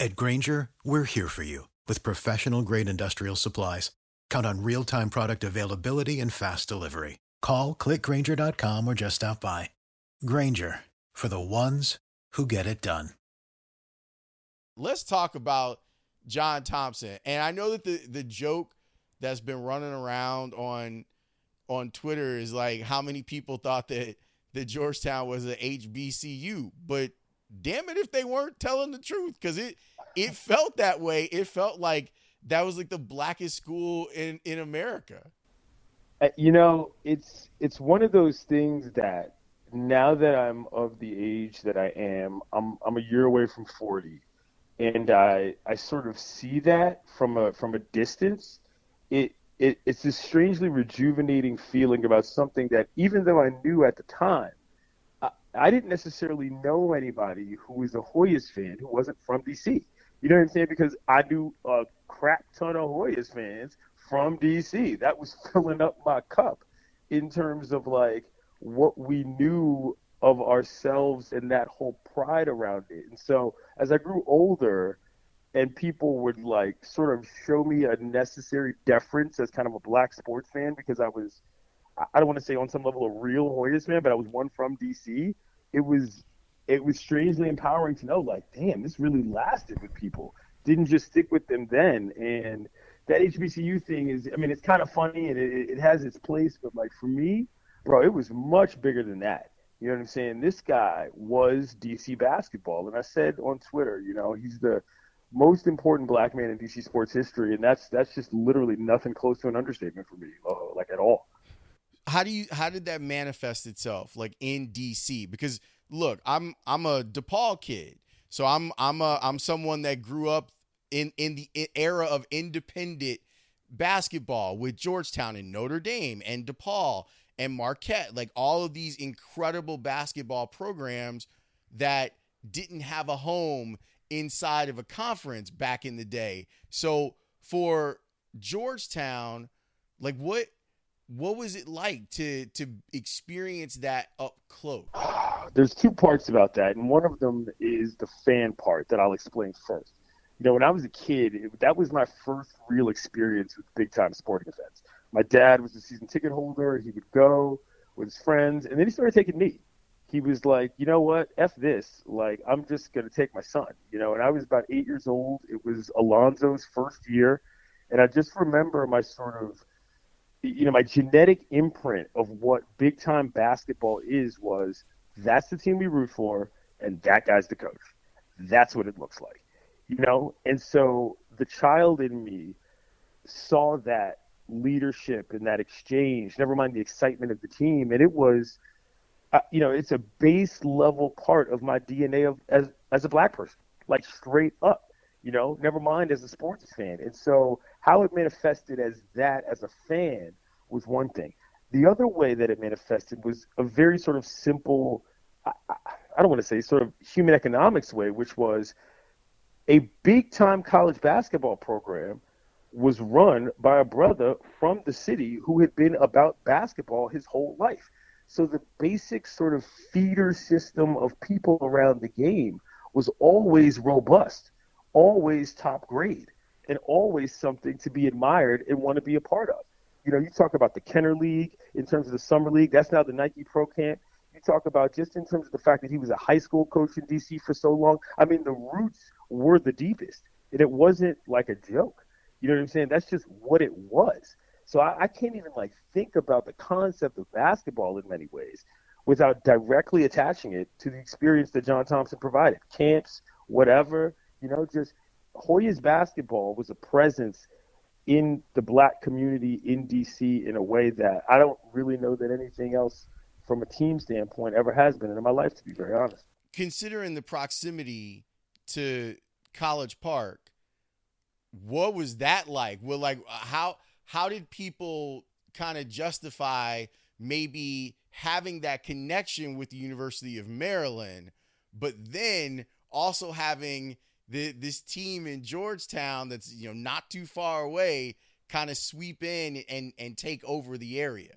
At Grainger, we're here for you with professional grade industrial supplies. Count on real time product availability and fast delivery. Call clickgrainger.com or just stop by. Grainger for the ones who get it done. Let's talk about John Thompson. And I know that the, the joke that's been running around on on Twitter is like how many people thought that that Georgetown was an HBCU, but damn it if they weren't telling the truth because it it felt that way. It felt like that was like the blackest school in in America. Uh, you know, it's it's one of those things that now that I'm of the age that I am, I'm I'm a year away from 40, and I I sort of see that from a from a distance. It it it's this strangely rejuvenating feeling about something that even though I knew at the time, I, didn't necessarily know anybody who was a Hoyas fan who wasn't from DC. You know what I'm saying? Because I knew a crap ton of Hoyas fans from DC. That was filling up my cup in terms of like what we knew of ourselves and that whole pride around it. And so as I grew older and people would like sort of show me a necessary deference as kind of a black sports fan because I was I don't want to say on some level a real Hoyas fan, but I was one from DC. It was it was strangely empowering to know, like, damn, this really lasted with people. Didn't just stick with them then. And that HBCU thing is, I mean, it's kind of funny and it, it has its place, but like for me, bro, it was much bigger than that. You know what I'm saying? This guy was DC basketball, and I said on Twitter, you know, he's the most important black man in DC sports history, and that's that's just literally nothing close to an understatement for me, uh, like at all. How do you how did that manifest itself, like in DC? Because look, I'm I'm a DePaul kid, so I'm I'm a I'm someone that grew up in in the era of independent basketball with Georgetown and Notre Dame and DePaul and Marquette, like all of these incredible basketball programs that didn't have a home inside of a conference back in the day. So for Georgetown, like what what was it like to to experience that up close? There's two parts about that, and one of them is the fan part that I'll explain first. You know, when I was a kid, it, that was my first real experience with big time sporting events. My dad was a season ticket holder. He would go with his friends, and then he started taking me. He was like, you know what, f this. Like, I'm just gonna take my son. You know, and I was about eight years old. It was Alonzo's first year, and I just remember my sort of you know, my genetic imprint of what big time basketball is was that's the team we root for, and that guy's the coach. That's what it looks like, you know. And so the child in me saw that leadership and that exchange. Never mind the excitement of the team, and it was, uh, you know, it's a base level part of my DNA of as as a black person, like straight up you know, never mind as a sports fan. And so how it manifested as that as a fan was one thing. The other way that it manifested was a very sort of simple, I, I don't want to say sort of human economics way, which was a big time college basketball program was run by a brother from the city who had been about basketball his whole life. So the basic sort of feeder system of people around the game was always robust always top grade. and always something to be admired and want to be a part of. You know, you talk about the Kenner League in terms of the summer league. That's now the Nike Pro Camp. You talk about just in terms of the fact that he was a high school coach in DC for so long. I mean, the roots were the deepest, and it wasn't like a joke. You know what I'm saying? That's just what it was. So I, I can't even like think about the concept of basketball in many ways without directly attaching it to the experience that John Thompson provided. Camps, whatever, you know, just Hoyas basketball was a presence in the black community in DC in a way that I don't really know that anything else from a team standpoint ever has been in my life, to be very honest. Considering the proximity to College Park, what was that like? Well, like uh, how how did people kind of justify maybe having that connection with the University of Maryland, but then also having the, this team in Georgetown that's you know not too far away kind of sweep in and and take over the area.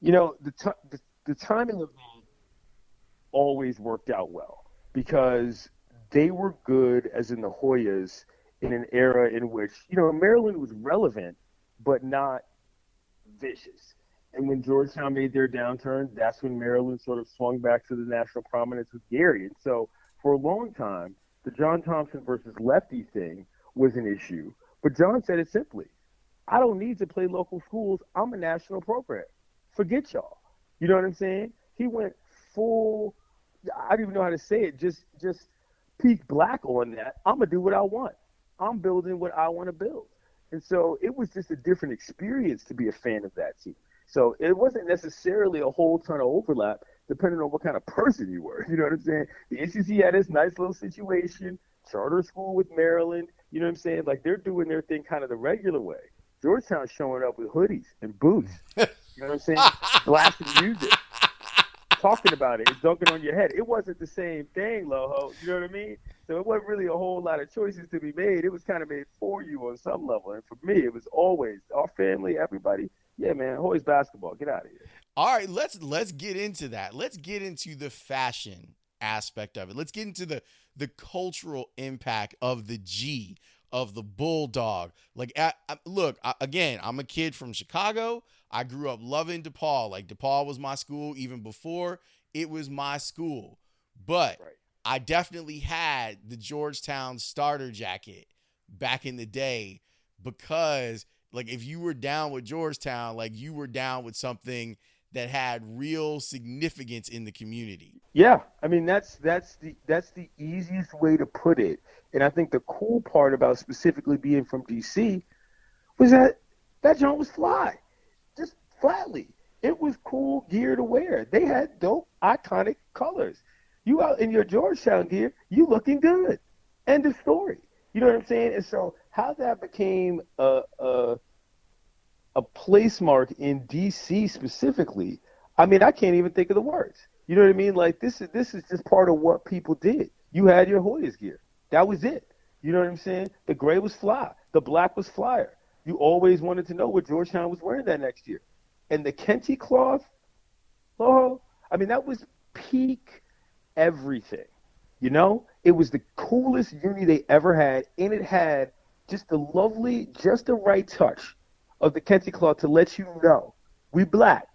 You know the t- the, the timing of that always worked out well because they were good as in the Hoyas in an era in which you know Maryland was relevant but not vicious. And when Georgetown made their downturn, that's when Maryland sort of swung back to the national prominence with Gary. And so for a long time, the John Thompson versus lefty thing was an issue. But John said it simply I don't need to play local schools. I'm a national program. Forget y'all. You know what I'm saying? He went full I don't even know how to say it, just just peak black on that. I'm gonna do what I want. I'm building what I want to build. And so it was just a different experience to be a fan of that team. So it wasn't necessarily a whole ton of overlap, depending on what kind of person you were. You know what I'm saying? The ACC had this nice little situation, charter school with Maryland. You know what I'm saying? Like they're doing their thing kind of the regular way. Georgetown's showing up with hoodies and boots. You know what I'm saying? Blasting music talking about it, dunking on your head. It wasn't the same thing, Loho. You know what I mean? So it wasn't really a whole lot of choices to be made. It was kind of made for you on some level. And for me, it was always our family, everybody. Yeah, man, always basketball. Get out of here. All right, let's let's get into that. Let's get into the fashion aspect of it. Let's get into the the cultural impact of the G of the bulldog. Like, I, I, look, I, again, I'm a kid from Chicago. I grew up loving DePaul. Like DePaul was my school even before it was my school. But right. I definitely had the Georgetown starter jacket back in the day because like if you were down with Georgetown, like you were down with something that had real significance in the community. Yeah, I mean that's that's the that's the easiest way to put it. And I think the cool part about specifically being from DC was that that joint was fly just flatly. It was cool gear to wear. They had dope, iconic colors. You out in your Georgetown gear, you looking good. End of story. You know what I'm saying? And so how that became a a, a place mark in DC specifically, I mean, I can't even think of the words. You know what I mean? Like this is this is just part of what people did. You had your Hoyas gear. That was it. You know what I'm saying? The gray was fly. The black was flyer. You always wanted to know what Georgetown was wearing that next year and the Kente cloth, oh, I mean, that was peak everything. You know, it was the coolest uni they ever had, and it had just the lovely, just the right touch of the Kente cloth to let you know we black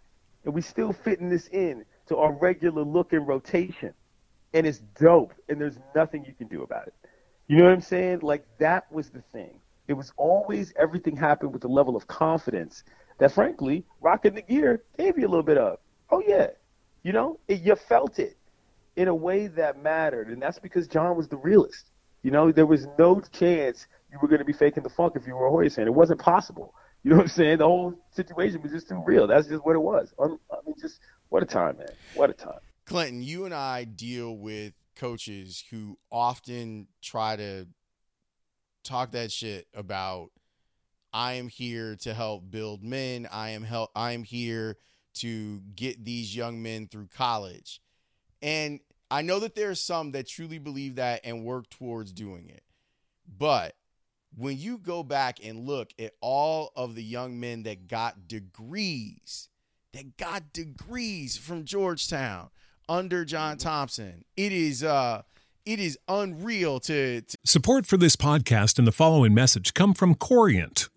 and we still fitting this in to our regular look and rotation. And it's dope, and there's nothing you can do about it. You know what I'm saying? Like that was the thing. It was always everything happened with the level of confidence that frankly, rocking the gear gave you a little bit of. Oh yeah, you know, it, you felt it in a way that mattered, and that's because John was the realist. You know, there was no chance you were going to be faking the funk if you were a fan. It wasn't possible. You know what I'm saying? The whole situation was just too real. That's just what it was. I mean, just what a time, man. What a time. Clinton, you and I deal with coaches who often try to talk that shit about I am here to help build men. I am help I am here to get these young men through college. And I know that there are some that truly believe that and work towards doing it. But when you go back and look at all of the young men that got degrees, that got degrees from Georgetown under John Thompson, it is uh it is unreal to, to, Support for this podcast and the following message come from Corient.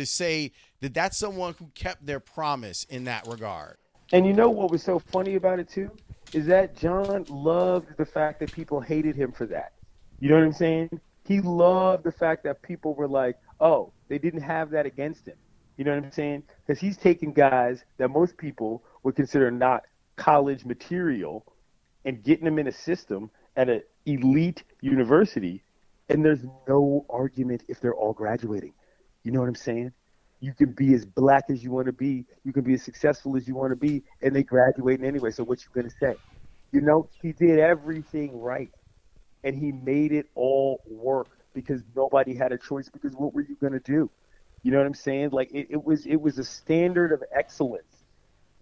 To say that that's someone who kept their promise in that regard. And you know what was so funny about it too is that John loved the fact that people hated him for that. You know what I'm saying? He loved the fact that people were like, "Oh, they didn't have that against him." You know what I'm saying? Because he's taking guys that most people would consider not college material and getting them in a system at an elite university, and there's no argument if they're all graduating. You know what I'm saying? You can be as black as you want to be. You can be as successful as you want to be, and they graduating anyway. So what you gonna say? You know, he did everything right, and he made it all work because nobody had a choice. Because what were you gonna do? You know what I'm saying? Like it, it was, it was a standard of excellence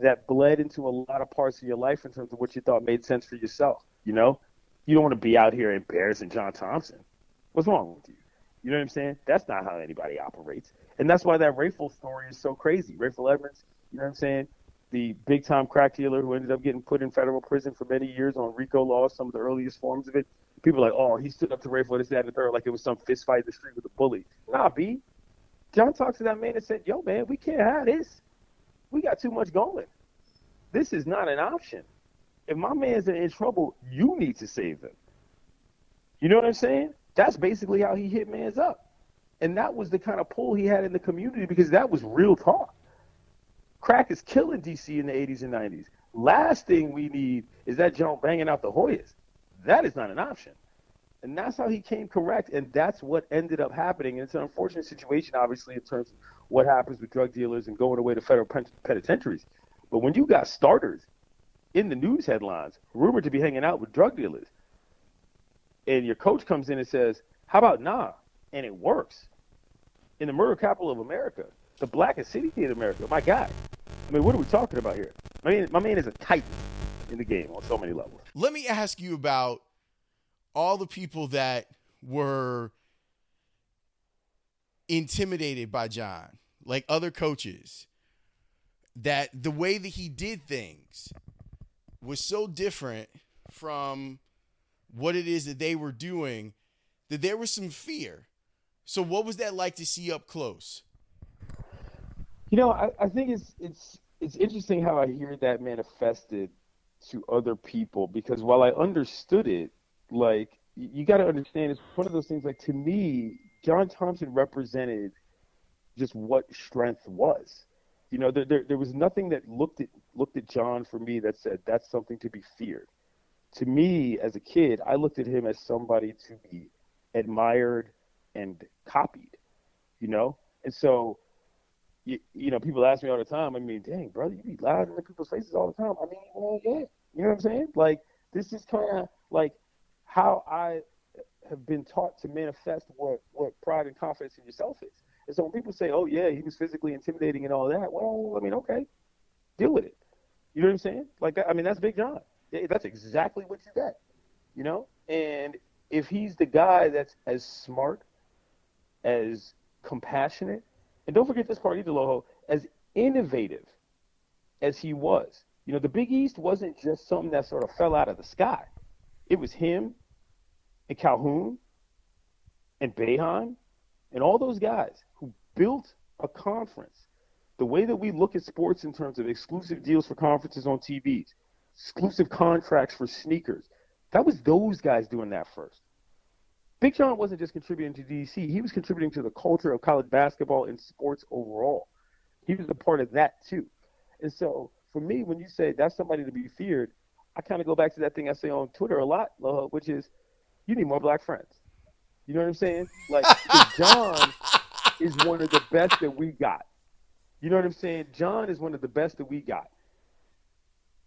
that bled into a lot of parts of your life in terms of what you thought made sense for yourself. You know, you don't want to be out here embarrassing John Thompson. What's wrong with you? You know what I'm saying? That's not how anybody operates. And that's why that Rayful story is so crazy. Rayful Edmonds, you know what I'm saying? The big time crack dealer who ended up getting put in federal prison for many years on RICO laws, some of the earliest forms of it. People are like, oh, he stood up to Rayful, this, that, and the third, like it was some fist fight in the street with a bully. Nah, B. John talked to that man and said, yo, man, we can't have this. We got too much going. This is not an option. If my man's in trouble, you need to save him. You know what I'm saying? That's basically how he hit man's up. And that was the kind of pull he had in the community because that was real talk. Crack is killing DC in the 80s and 90s. Last thing we need is that John banging out the Hoyas. That is not an option. And that's how he came correct. And that's what ended up happening. And it's an unfortunate situation, obviously, in terms of what happens with drug dealers and going away to federal penitentiaries. But when you got starters in the news headlines rumored to be hanging out with drug dealers, and your coach comes in and says, How about nah? And it works. In the murder capital of America, the blackest city in America, my guy. I mean, what are we talking about here? I mean, my man is a titan in the game on so many levels. Let me ask you about all the people that were intimidated by John, like other coaches, that the way that he did things was so different from what it is that they were doing that there was some fear. So what was that like to see up close? You know, I, I think it's it's it's interesting how I hear that manifested to other people because while I understood it, like you got to understand, it's one of those things. Like to me, John Thompson represented just what strength was. You know, there, there, there was nothing that looked at looked at John for me that said that's something to be feared to me as a kid, I looked at him as somebody to be admired and copied, you know? And so, you, you know, people ask me all the time, I mean, dang, brother, you be loud in people's faces all the time. I mean, yeah. You know what I'm saying? Like, this is kind of like how I have been taught to manifest what, what pride and confidence in yourself is. And so when people say, oh, yeah, he was physically intimidating and all that, well, I mean, okay, deal with it. You know what I'm saying? Like, I mean, that's Big John that's exactly what you get, you know. And if he's the guy that's as smart, as compassionate, and don't forget this part either, Loho, as innovative as he was. You know, the Big East wasn't just something that sort of fell out of the sky. It was him and Calhoun and Boeheim and all those guys who built a conference. The way that we look at sports in terms of exclusive deals for conferences on TVs, exclusive contracts for sneakers, that was those guys doing that first. Big John wasn't just contributing to DC, he was contributing to the culture of college basketball and sports overall. He was a part of that too. And so for me, when you say that's somebody to be feared, I kind of go back to that thing I say on Twitter a lot, Loha, which is you need more black friends. You know what I'm saying? Like John is one of the best that we got. You know what I'm saying? John is one of the best that we got.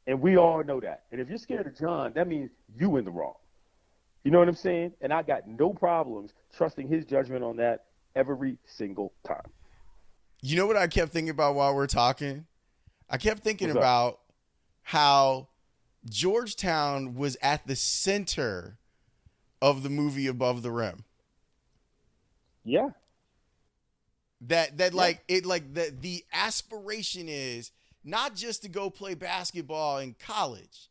And we all know that. And if you're scared of John, that means you in the wrong. You know what I'm saying? And I got no problems trusting his judgment on that every single time. You know what I kept thinking about while we're talking? I kept thinking about how Georgetown was at the center of the movie Above the Rim. Yeah. That that yeah. like it like the the aspiration is not just to go play basketball in college.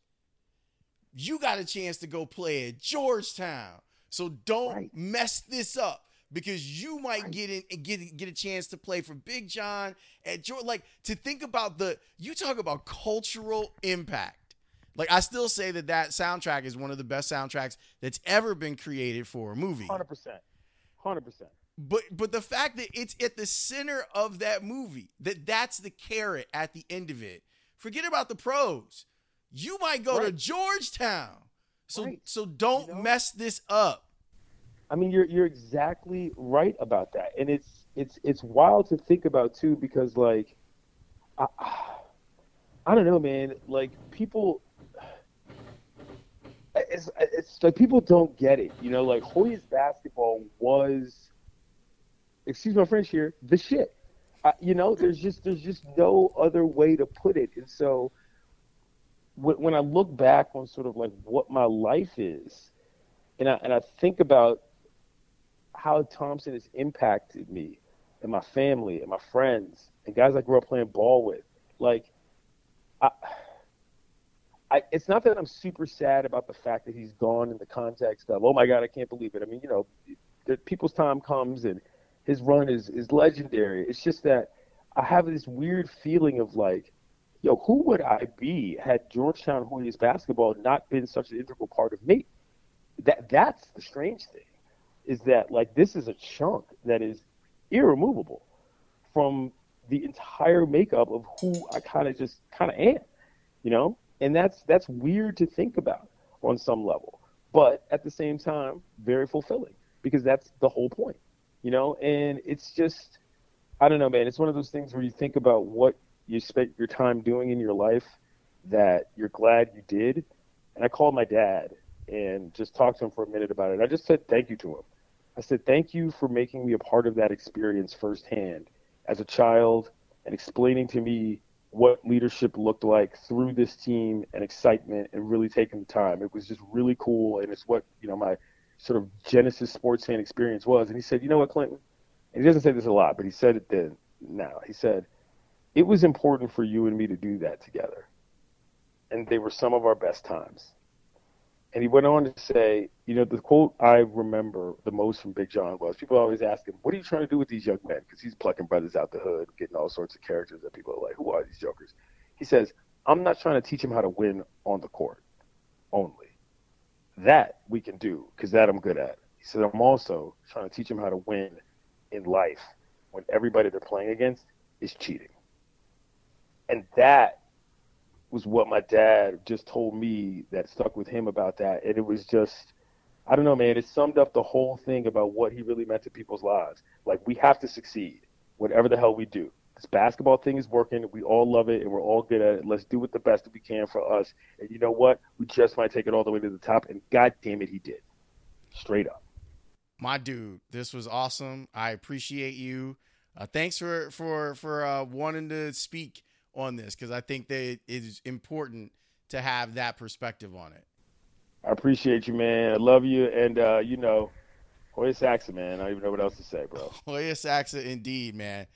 You got a chance to go play at Georgetown. So don't right. mess this up because you might right. get in and get get a chance to play for Big John at George. Like to think about the you talk about cultural impact. Like I still say that that soundtrack is one of the best soundtracks that's ever been created for a movie. Hundred percent, hundred percent. But but the fact that it's at the center of that movie, that that's the carrot at the end of it. Forget about the pros. You might go right. to Georgetown. So right. so don't you know? mess this up. I mean, you're you're exactly right about that, and it's it's it's wild to think about too because like, I, I don't know, man. Like people, it's it's like people don't get it, you know. Like Hoyas basketball was excuse my French here, the shit. Uh, you know, there's just there's just no other way to put it. And so when, when I look back on sort of like what my life is, and I and I think about how Thompson has impacted me and my family and my friends and guys I grew up playing ball with, like I. I, it's not that I'm super sad about the fact that he's gone in the context of, oh my God, I can't believe it. I mean, you know, people's time comes and his run is is legendary. It's just that I have this weird feeling of like, yo, who would I be had Georgetown Hoyas basketball not been such an integral part of me? That that's the strange thing, is that like this is a chunk that is irremovable from the entire makeup of who I kind of just kind of am, you know, and that's that's weird to think about on some level, but at the same time, very fulfilling because that's the whole point you know, and it's just, I don't know, man. It's one of those things where you think about what you spent your time doing in your life that you're glad you did. And I called my dad and just talked to him for a minute about it. I just said thank you to him. I said thank you for making me a part of that experience firsthand as a child and explaining to me what leadership looked like through this team and excitement and really taking the time. It was just really cool and it's what, you know, my sort of Genesis sports fan experience was. And he said, you know what, Clinton? And he doesn't say this a lot, but he said it then. Now he said, it was important for you and me to do that together, and they were some of our best times. And he went on to say, you know, the quote I remember the most from Big John was people always ask him, what are you trying to do with these young men? Because he's plucking brothers out the hood, getting all sorts of characters that people are like, who are these jokers? He says, I'm not trying to teach them how to win on the court only. That we can do because that I'm good at. He said, I'm also trying to teach him how to win in life when everybody they're playing against is cheating. And that was what my dad just told me that stuck with him about that. And it was just, I don't know, man, it summed up the whole thing about what he really meant to people's lives. Like, we have to succeed, whatever the hell we do. This basketball thing is working. We all love it and we're all good at it. Let's do it the best that we can for us. And you know what? We just might take it all the way to the top. And God damn it, he did. Straight up. My dude, this was awesome. I appreciate you. Uh, thanks for for for uh, wanting to speak on this because I think that it is important to have that perspective on it. I appreciate you, man. I love you, and uh, you know, Hoya Saxa, man. I don't even know what else to say, bro. Hoya Saxa, indeed, man.